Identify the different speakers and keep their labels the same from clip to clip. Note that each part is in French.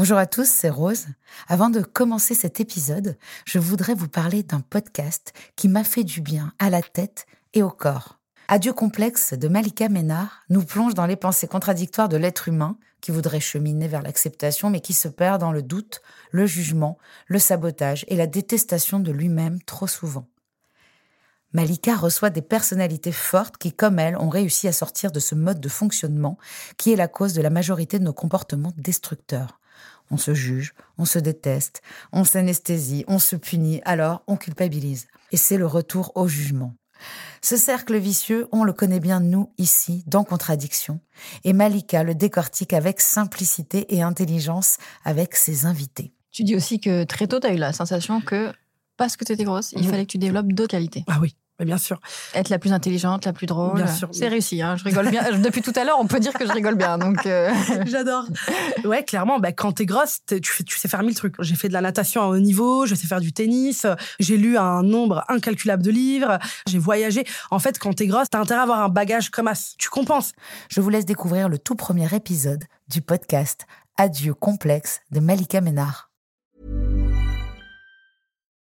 Speaker 1: Bonjour à tous, c'est Rose. Avant de commencer cet épisode, je voudrais vous parler d'un podcast qui m'a fait du bien à la tête et au corps. Adieu complexe de Malika Ménard nous plonge dans les pensées contradictoires de l'être humain qui voudrait cheminer vers l'acceptation mais qui se perd dans le doute, le jugement, le sabotage et la détestation de lui-même trop souvent. Malika reçoit des personnalités fortes qui, comme elle, ont réussi à sortir de ce mode de fonctionnement qui est la cause de la majorité de nos comportements destructeurs. On se juge, on se déteste, on s'anesthésie, on se punit, alors on culpabilise. Et c'est le retour au jugement. Ce cercle vicieux, on le connaît bien nous ici, dans Contradiction, et Malika le décortique avec simplicité et intelligence avec ses invités.
Speaker 2: Tu dis aussi que très tôt, tu as eu la sensation que parce que tu étais grosse, il fallait que tu développes d'autres qualités.
Speaker 3: Ah oui bien sûr.
Speaker 2: Être la plus intelligente, la plus drôle.
Speaker 3: Bien sûr.
Speaker 2: C'est réussi, hein, je rigole bien. Depuis tout à l'heure, on peut dire que je rigole bien. Donc euh.
Speaker 3: J'adore. Ouais, clairement, bah, quand t'es grosse, tu, tu sais faire mille trucs. J'ai fait de la natation à haut niveau, je sais faire du tennis, j'ai lu un nombre incalculable de livres, j'ai voyagé. En fait, quand t'es grosse, t'as intérêt à avoir un bagage comme as. Tu compenses.
Speaker 1: Je vous laisse découvrir le tout premier épisode du podcast Adieu complexe de Malika Ménard.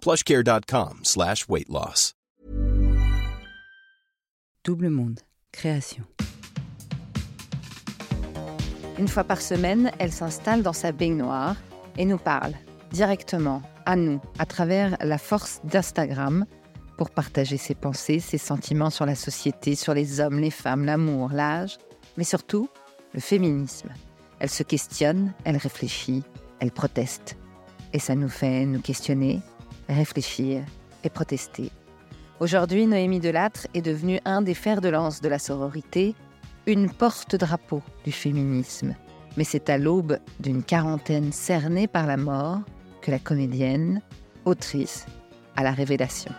Speaker 4: plushcare.com slash weight loss.
Speaker 5: Double Monde, création.
Speaker 6: Une fois par semaine, elle s'installe dans sa baignoire et nous parle directement à nous à travers la force d'Instagram pour partager ses pensées, ses sentiments sur la société, sur les hommes, les femmes, l'amour, l'âge, mais surtout le féminisme. Elle se questionne, elle réfléchit, elle proteste. Et ça nous fait nous questionner, réfléchir et protester. Aujourd'hui, Noémie Delattre est devenue un des fers de lance de la sororité, une porte-drapeau du féminisme. Mais c'est à l'aube d'une quarantaine cernée par la mort que la comédienne, autrice, a la révélation.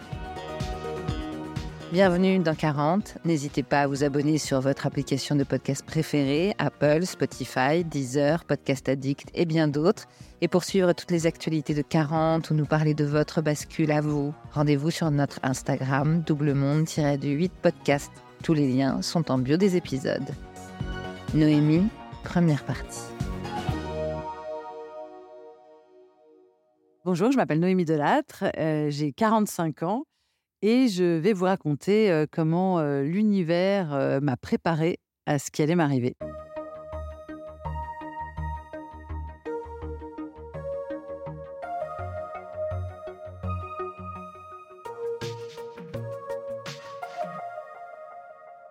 Speaker 6: Bienvenue dans 40. N'hésitez pas à vous abonner sur votre application de podcast préférée, Apple, Spotify, Deezer, Podcast Addict et bien d'autres. Et pour suivre toutes les actualités de 40 ou nous parler de votre bascule à vous, rendez-vous sur notre Instagram, doublemonde-8 podcast. Tous les liens sont en bio des épisodes. Noémie, première partie.
Speaker 5: Bonjour, je m'appelle Noémie Delattre, euh, j'ai 45 ans et je vais vous raconter comment l'univers m'a préparé à ce qui allait m'arriver.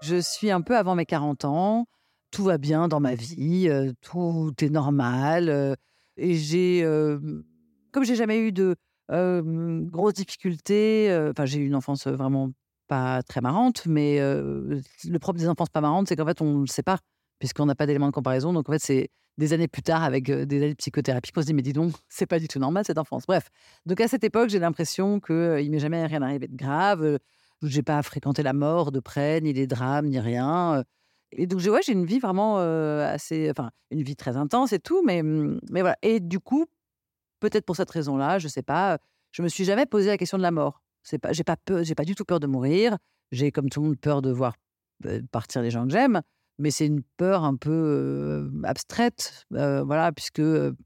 Speaker 5: Je suis un peu avant mes 40 ans, tout va bien dans ma vie, tout est normal. et j'ai, comme j'ai jamais eu de, grosse difficulté. Enfin, j'ai eu une enfance vraiment pas très marrante, mais le propre des enfances pas marrantes, c'est qu'en fait, on ne sait pas, puisqu'on n'a pas d'éléments de comparaison. Donc, en fait, c'est des années plus tard, avec des années de psychothérapie, qu'on se dit, mais dis donc, c'est pas du tout normal cette enfance. Bref. Donc, à cette époque, j'ai l'impression qu'il il m'est jamais rien arrivé de grave. j'ai pas fréquenté la mort de près, ni les drames, ni rien. Et donc, j'ai une vie vraiment assez. Enfin, une vie très intense et tout, mais, mmh, mais voilà. Et du coup, Peut-être pour cette raison-là, je ne sais pas. Je me suis jamais posé la question de la mort. C'est pas, j'ai pas peur, j'ai pas du tout peur de mourir. J'ai comme tout le monde peur de voir partir les gens que j'aime, mais c'est une peur un peu abstraite, voilà, puisque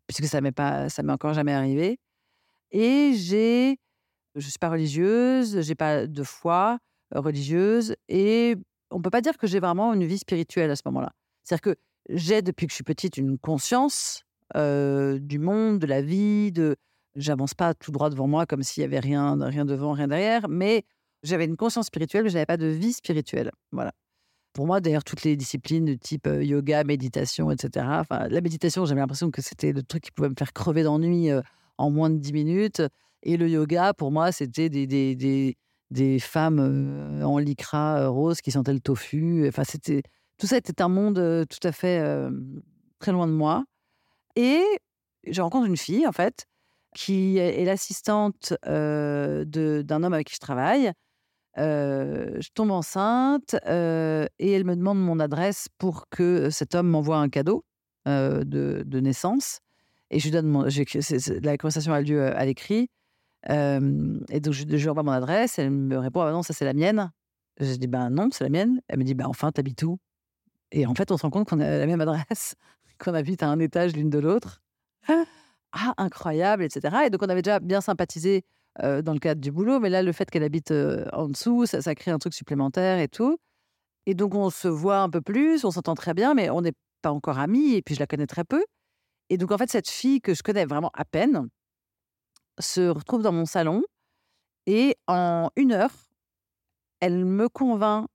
Speaker 5: puisque ça m'est pas, ça m'est encore jamais arrivé. Et j'ai, je suis pas religieuse, j'ai pas de foi religieuse, et on peut pas dire que j'ai vraiment une vie spirituelle à ce moment-là. C'est-à-dire que j'ai depuis que je suis petite une conscience du monde, de la vie, de j'avance pas tout droit devant moi comme s'il y avait rien, rien devant, rien derrière, mais j'avais une conscience spirituelle, mais je n'avais pas de vie spirituelle. Voilà. Pour moi, d'ailleurs, toutes les disciplines de type yoga, méditation, etc. La méditation, j'avais l'impression que c'était le truc qui pouvait me faire crever d'ennui en moins de 10 minutes. Et le yoga, pour moi, c'était des, des, des, des, femmes en lycra rose qui sentaient le tofu. Enfin, c'était tout ça était un monde tout à fait très loin de moi. Et je rencontre une fille, en fait, qui est l'assistante euh, d'un homme avec qui je travaille. Je tombe enceinte et elle me demande mon adresse pour que cet homme m'envoie un cadeau de, de naissance. Et je lui donne mon. la conversation a lieu à l'écrit. Et donc, je, lui envoie mon adresse. Elle me répond Ah, bah non, ça, c'est la mienne. Je dis Ben non, c'est la mienne. Elle me dit Ben enfin, t'habites où? Et en fait, on se rend compte qu'on a la même adresse, qu'on habite à un étage l'une de l'autre. Ah, incroyable, etc. Et donc, on avait déjà bien sympathisé euh, dans le cadre du boulot, mais là, le fait qu'elle habite euh, en dessous, ça, ça crée un truc supplémentaire et tout. Et donc, on se voit un peu plus, on s'entend très bien, mais on n'est pas encore amis, et puis je la connais très peu. Et donc, en fait, cette fille que je connais vraiment à peine se retrouve dans mon salon, et en une heure, elle me convainc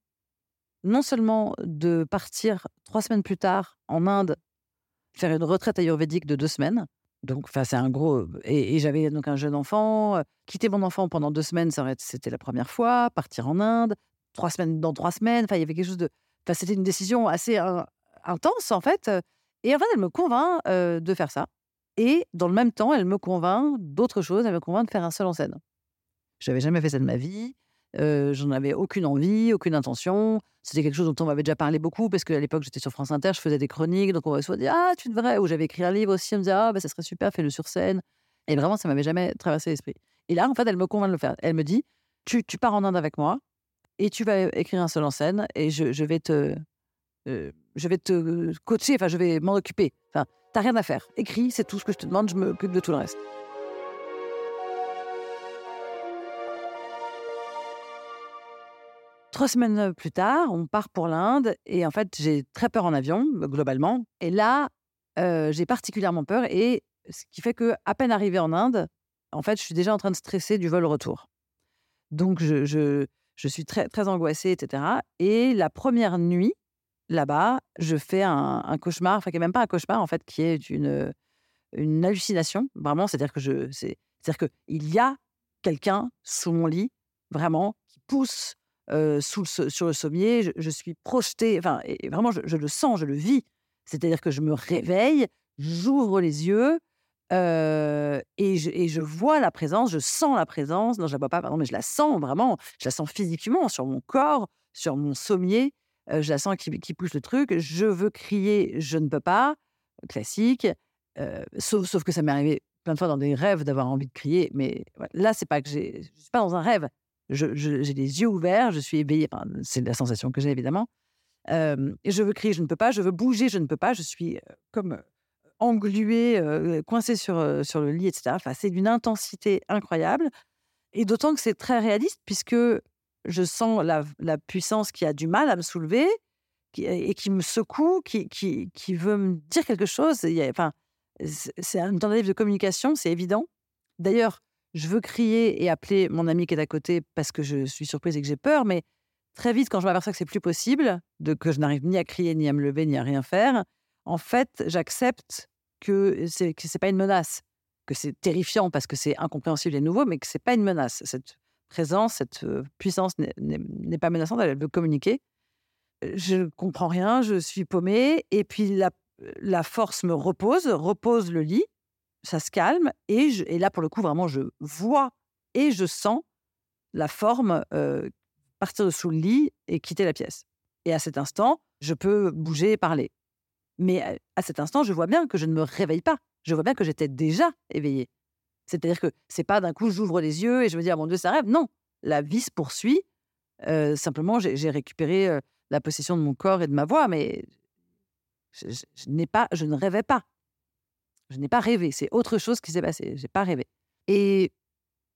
Speaker 5: non seulement de partir trois semaines plus tard en Inde, faire une retraite ayurvédique de deux semaines. Donc, c'est un gros. Et, j'avais donc un jeune enfant. Quitter mon enfant pendant deux semaines, c'était la première fois. Partir en Inde, trois semaines dans trois semaines. Enfin, il y avait quelque chose de. Enfin, c'était une décision assez intense, en fait. Et en fait, elle me convainc de faire ça. Et dans le même temps, elle me convainc d'autre chose. Elle me convainc de faire un seul en scène. Je n'avais jamais fait ça de ma vie. Euh, J'en avais aucune envie, aucune intention. C'était quelque chose dont on m'avait déjà parlé beaucoup parce qu'à l'époque, j'étais sur France Inter, je faisais des chroniques. Donc, on soit dit Ah, tu devrais. Ou j'avais écrit un livre aussi. On me disait Ah, bah, ça serait super, fais-le sur scène. Et vraiment, ça m'avait jamais traversé l'esprit. Et là, en fait, elle me convainc de le faire. Elle me dit Tu, tu pars en Inde avec moi et tu vas écrire un seul en scène et je, je vais te. euh, je vais te coacher, enfin, je vais m'en occuper. Enfin, t'as rien à faire. Écris, c'est tout ce que je te demande, je m'occupe de tout le reste. Trois semaines plus tard, on part pour l'Inde et en fait, j'ai très peur en avion, globalement. Et là, j'ai particulièrement peur et ce qui fait que, à peine arrivée en Inde, en fait, je suis déjà en train de stresser du vol retour. Donc, je, je, je suis très, très angoissée, etc. Et la première nuit, là-bas, je fais un, un cauchemar, enfin, qui n'est même pas un cauchemar, en fait, qui est une, une hallucination, vraiment. C'est-à-dire que je, c'est, c'est-à-dire qu'il y a quelqu'un sous mon lit, vraiment, qui pousse sur le sommier. Je, suis projetée, enfin, et vraiment, je, le sens, je le vis. C'est-à-dire que je me réveille, j'ouvre les yeux et, je, vois la présence, je sens la présence. Non, je la vois pas, pardon, mais je la sens vraiment. Je la sens physiquement sur mon corps, sur mon sommier. Je la sens qui, pousse le truc. Je veux crier, je ne peux pas. Classique. Sauf, que ça m'est arrivé plein de fois dans des rêves d'avoir envie de crier. Mais là, c'est pas que j'ai. Je suis pas dans un rêve. J'ai les yeux ouverts, je suis éveillée. C'est la sensation que j'ai évidemment. Je veux crier, je ne peux pas. Je veux bouger, je ne peux pas. Je suis comme engluée, euh, coincée sur, sur le lit, etc. Enfin, c'est d'une intensité incroyable. Et d'autant que c'est très réaliste, puisque je sens la, la puissance qui a du mal à me soulever et qui me secoue, qui, qui, qui veut me dire quelque chose. Enfin, c'est une tentative de communication, c'est évident. D'ailleurs, je veux crier et appeler mon ami qui est à côté parce que je suis surprise et que j'ai peur, mais très vite, quand je m'aperçois que c'est plus possible, de que je n'arrive ni à crier, ni à me lever, ni à rien faire, en fait, j'accepte que que c'est pas une menace, que c'est terrifiant parce que c'est incompréhensible et nouveau, mais que c'est pas une menace. Cette présence, cette puissance n'est- n'est n'est pas menaçante, elle veut communiquer. Je ne comprends rien, je suis paumée, et puis la force me repose, repose le lit, ça se calme, et, je- et là, pour le coup, vraiment, je vois et je sens la forme partir de sous le lit et quitter la pièce. Et à cet instant, je peux bouger et parler. Mais à- cet instant, je vois bien que je ne me réveille pas. Je vois bien que j'étais déjà éveillée. C'est-à-dire que c'est pas d'un coup j'ouvre les yeux et je me dis ah mon Dieu ça rêve. Non, la vie se poursuit. Simplement j'ai récupéré la possession de mon corps et de ma voix, mais je n'ai pas, je ne rêvais pas. Je n'ai pas rêvé. C'est autre chose qui s'est passé. J'ai pas rêvé. Et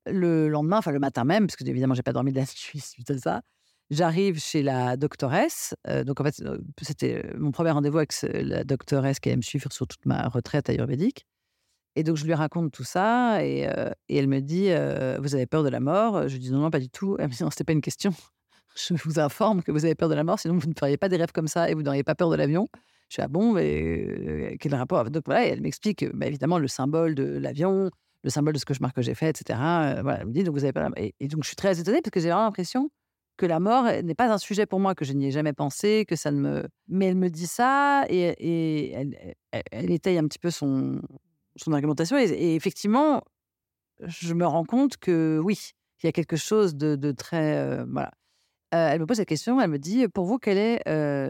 Speaker 5: le lendemain, enfin le matin même, parce que évidemment j'ai pas dormi de la nuit suite à ça, j'arrive chez la doctoresse. Euh, donc en fait, euh, c'était euh, mon premier rendez-vous avec la doctoresse qui allait me suivre sur toute ma retraite ayurvédique. Et donc je lui raconte tout ça et, elle me dit Vous avez peur de la mort? Je lui dis Non, non, pas du tout. Elle me dit Non, pas une question. Je vous informe que vous avez peur de la mort, sinon vous ne feriez pas des rêves comme ça et vous n'auriez pas peur de l'avion. Je suis ah bon, mais quel rapport Donc voilà, elle m'explique bah, évidemment le symbole de l'avion, le symbole de ce cauchemar que j'ai fait, etc. Voilà, elle me dit donc vous avez pas. Et, et donc je suis très étonnée parce que j'ai vraiment l'impression que la mort n'est pas un sujet pour moi, que je n'y ai jamais pensé, que ça ne me. Mais elle me dit ça et, elle, elle, étaye un petit peu son, son argumentation. Et, effectivement, je me rends compte que oui, il y a quelque chose de, très. voilà. Elle me pose la question, elle me dit Pour vous, quel est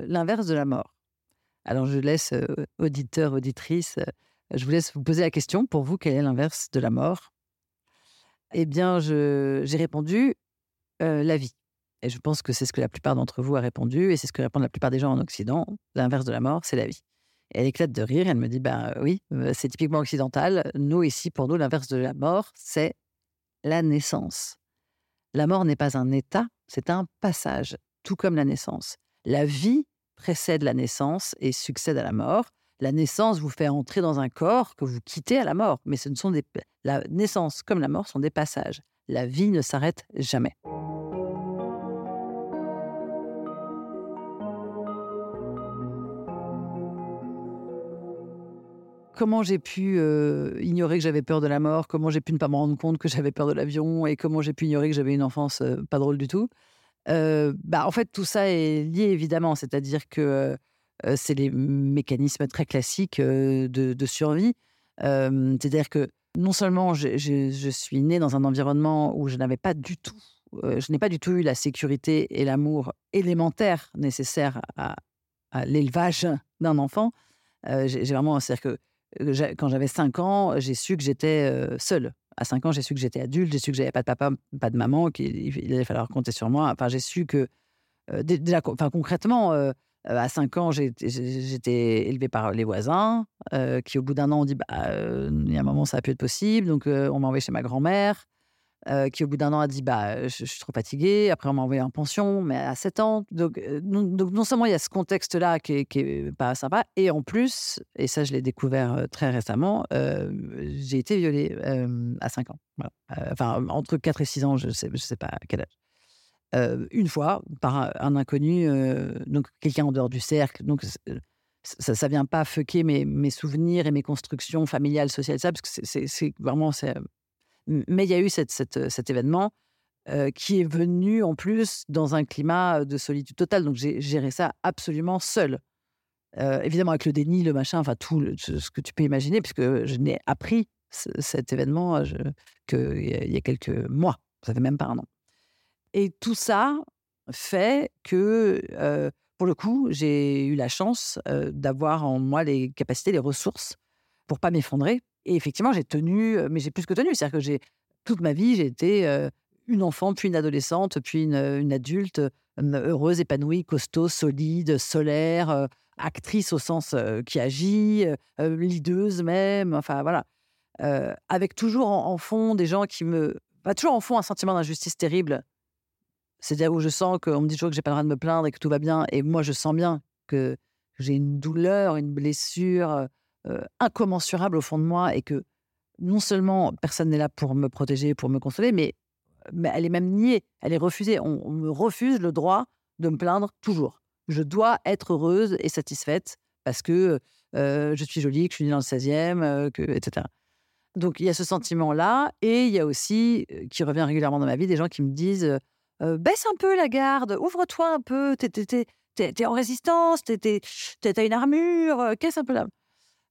Speaker 5: l'inverse de la mort? Alors, je laisse auditeur, auditrice, je vous laisse vous poser la question Pour vous, quel est l'inverse de la mort? Eh bien, j'ai répondu La vie. Et je pense que c'est ce que la plupart d'entre vous a répondu, et c'est ce que répondent la plupart des gens en Occident. L'inverse de la mort, c'est la vie. Et elle éclate de rire, elle me dit Ben oui, c'est typiquement occidental. Nous, ici, pour nous, l'inverse de la mort, c'est la naissance. La mort n'est pas un état, c'est un passage, tout comme la naissance. La vie précède la naissance et succède à la mort. La naissance vous fait entrer dans un corps que vous quittez à la mort, mais ce ne sont des la naissance comme la mort sont des passages. La vie ne s'arrête jamais. comment j'ai pu ignorer que j'avais peur de la mort, comment j'ai pu ne pas me rendre compte que j'avais peur de l'avion? Et comment j'ai pu ignorer que j'avais une enfance pas drôle du tout? Euh, en fait, tout ça est lié évidemment, c'est-à-dire que c'est les mécanismes très classiques de, survie. C'est-à-dire que non seulement je, suis née dans un environnement où je n'avais pas du tout, je n'ai pas du tout eu la sécurité et l'amour élémentaire nécessaire à, l'élevage d'un enfant. J'ai vraiment, c'est-à-dire que quand j'avais 5 ans, j'ai su que j'étais seule. À 5 ans, j'ai su que j'étais adulte, j'ai su que j'avais pas de papa, pas de maman, qu'il il allait falloir compter sur moi. Enfin, j'ai su que, euh, dé- déjà, enfin, concrètement, euh, à 5 ans, j'étais élevée par les voisins, euh, qui au bout d'un an ont dit, bah, il y a un moment, ça a pu être possible. Donc, on m'a envoyé chez ma grand-mère, euh, qui au bout d'un an a dit, bah, je, suis trop fatiguée. Après, on m'a envoyé en pension, mais à 7 ans. Donc, non, donc, non seulement il y a ce contexte-là qui est, qui est pas sympa, et en plus, et ça, je l'ai découvert très récemment, j'ai été violée à 5 ans. Euh, enfin, entre 4 et 6 ans, je sais, je sais pas à quel âge. Une fois, par un, inconnu, donc quelqu'un en dehors du cercle. Donc, ça, ça vient pas fucker mes, mes souvenirs et mes constructions familiales, sociales, ça, parce que c'est- vraiment. Mais il y a eu cette- cet événement euh, qui est venu en plus dans un climat de solitude totale. Donc, j'ai géré ça absolument seul. Euh, évidemment, avec le déni, le machin, enfin, tout ce que tu peux imaginer, puisque je n'ai appris ce- cet événement euh, je- que- il y a- quelques mois. Ça fait même pas un an. Et tout ça fait que, euh, pour le coup, j'ai eu la chance euh, d'avoir en moi les capacités, les ressources pour pas m'effondrer. Et effectivement, j'ai tenu, mais j'ai plus que tenu. C'est-à-dire que j'ai toute ma vie, j'ai été une enfant, puis une adolescente, puis une, adulte heureuse, épanouie, costaud, solide, solaire, actrice au sens qui agit, leaduse même. Enfin voilà, avec toujours en, fond des gens qui me, toujours en fond un sentiment d'injustice terrible c'est-à-dire où je sens qu'on me dit toujours que j'ai pas le droit de me plaindre et que tout va bien. Et moi, je sens bien que j'ai une douleur, une blessure incommensurable au fond de moi et que non seulement personne n'est là pour me protéger, pour me consoler, mais, elle est même niée, elle est refusée. On, me refuse le droit de me plaindre toujours. Je dois être heureuse et satisfaite parce que euh, je suis jolie, que je suis née dans le 16e, euh, que, etc. Donc il y a ce sentiment-là et il y a aussi, euh, qui revient régulièrement dans ma vie, des gens qui me disent euh, euh, baisse un peu la garde, ouvre-toi un peu, t'es, t'es- t'es- t'es- en résistance, t'as une armure, euh, casse un peu la...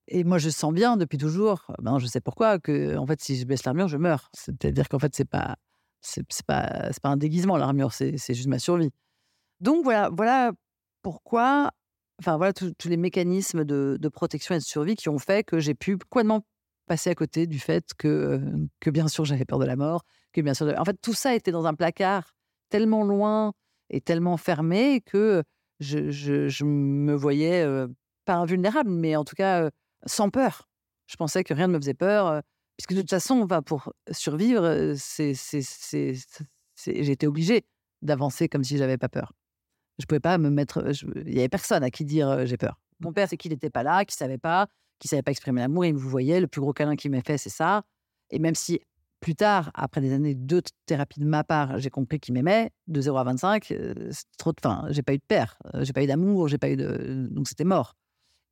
Speaker 5: Et moi, je sens bien depuis toujours, ben, je sais pourquoi, que en fait, si je baisse l'armure, je meurs. C'est-à-dire qu'en fait, c'est pas, c'est, pas, pas un déguisement l'armure, c'est, juste ma survie. Donc voilà, voilà pourquoi, enfin voilà tous les mécanismes de, protection et de survie qui ont fait que j'ai pu complètement passer à côté du fait que, euh, que bien sûr j'avais peur de la mort, que bien sûr, en fait tout ça était dans un placard tellement loin et tellement fermé que je me voyais euh, pas invulnérable, mais en tout cas euh, sans peur. Je pensais que rien ne me faisait peur, puisque de toute façon, enfin, pour survivre, j'étais obligée d'avancer comme si j'avais pas peur. Je pouvais pas me mettre. Il y avait personne à qui dire j'ai peur. Mon père, c'est qu'il n'était pas là, qu'il savait pas, qu'il savait pas exprimer l'amour. Il me voyait. Le plus gros câlin qu'il m'a fait, c'est ça. Et même si plus tard, après des années de thérapie de ma part, j'ai compris qu'il m'aimait, de 0 à 25, euh, c'est trop de. Enfin, j'ai pas eu de père, j'ai pas eu d'amour, j'ai pas eu de. Donc c'était mort.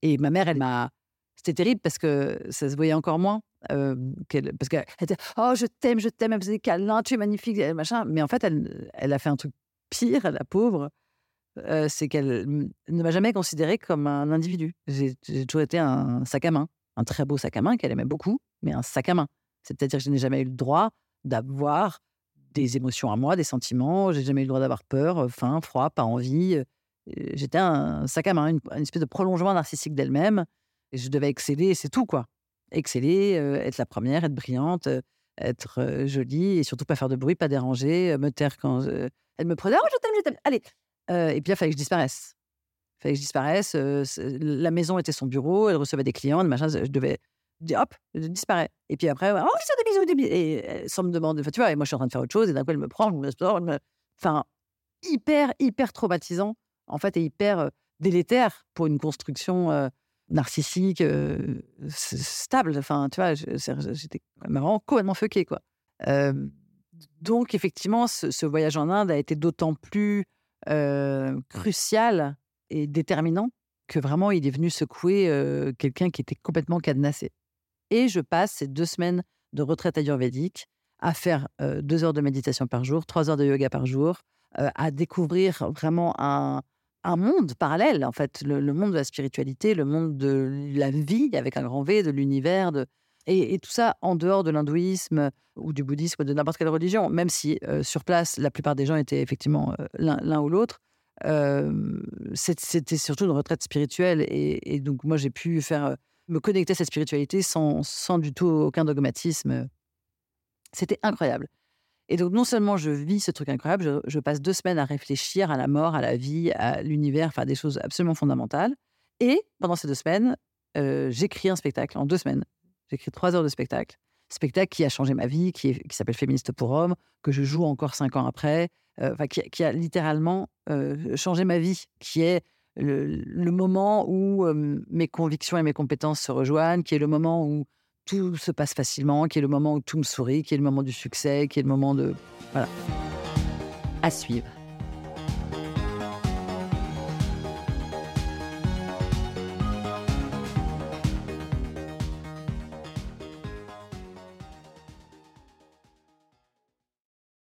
Speaker 5: Et ma mère, elle m'a. C'était terrible parce que ça se voyait encore moins. parce qu'elle était Oh, je t'aime, je t'aime, elle faisait des câlins, tu es magnifique, machin. Mais en fait, elle, elle a fait un truc pire, la pauvre. c'est qu'elle ne m'a jamais considéré comme un individu. J'ai toujours été un sac à main, un très beau sac à main qu'elle aimait beaucoup, mais un sac à main. C'est-à-dire que je n'ai jamais eu le droit d'avoir des émotions à moi, des sentiments. J'ai jamais eu le droit d'avoir peur, faim, froid, pas envie. J'étais un sac à main, une, espèce de prolongement narcissique d'elle-même. Et je devais exceller, c'est tout, quoi. Exceller, euh, être la première, être brillante, être jolie et surtout pas faire de bruit, pas déranger, me taire quand elle me prenait. Oh, je t'aime, je t'aime. Allez. et puis il fallait que je disparaisse. Il fallait que je disparaisse. la maison était son bureau, elle recevait des clients, machin, je devais hop, je disparais. Et puis après, oh, des bisous, des bisous. Et sans me demander, tu vois, et moi je suis en train de faire autre chose, et d'un coup elle me prend, je me Enfin, hyper, hyper traumatisant, en fait, et hyper délétère pour une construction narcissique stable. Enfin, tu vois, j'étais vraiment complètement fucké, quoi. donc, effectivement, ce, voyage en Inde a été d'autant plus crucial et déterminant que vraiment il est venu secouer quelqu'un qui était complètement cadenassé. Et je passe ces deux semaines de retraite ayurvédique à faire deux heures de méditation par jour, trois heures de yoga par jour, à découvrir vraiment un, un, monde parallèle, en fait, le, monde de la spiritualité, le monde de la vie avec un grand V, de l'univers, de... Et, tout ça en dehors de l'hindouisme ou du bouddhisme ou de n'importe quelle religion, même si sur place, la plupart des gens étaient effectivement l'un ou l'autre. C'était surtout une retraite spirituelle. Et, et donc, moi, j'ai pu faire me connecter à cette spiritualité sans, sans du tout aucun dogmatisme. C'était incroyable. Et donc, non seulement je vis ce truc incroyable, je, passe deux semaines à réfléchir à la mort, à la vie, à l'univers, enfin des choses absolument fondamentales. Et pendant ces deux semaines, euh, j'écris un spectacle en deux semaines. J'écris trois heures de spectacle. Spectacle qui a changé ma vie, qui, s'appelle Féministe pour Hommes, que je joue encore cinq ans après, euh, qui, qui, a littéralement euh, changé ma vie, qui est le, moment où mes convictions et mes compétences se rejoignent, qui est le moment où tout se passe facilement, qui est le moment où tout me sourit, qui est le moment du succès, qui est le moment de... Voilà.
Speaker 6: À suivre.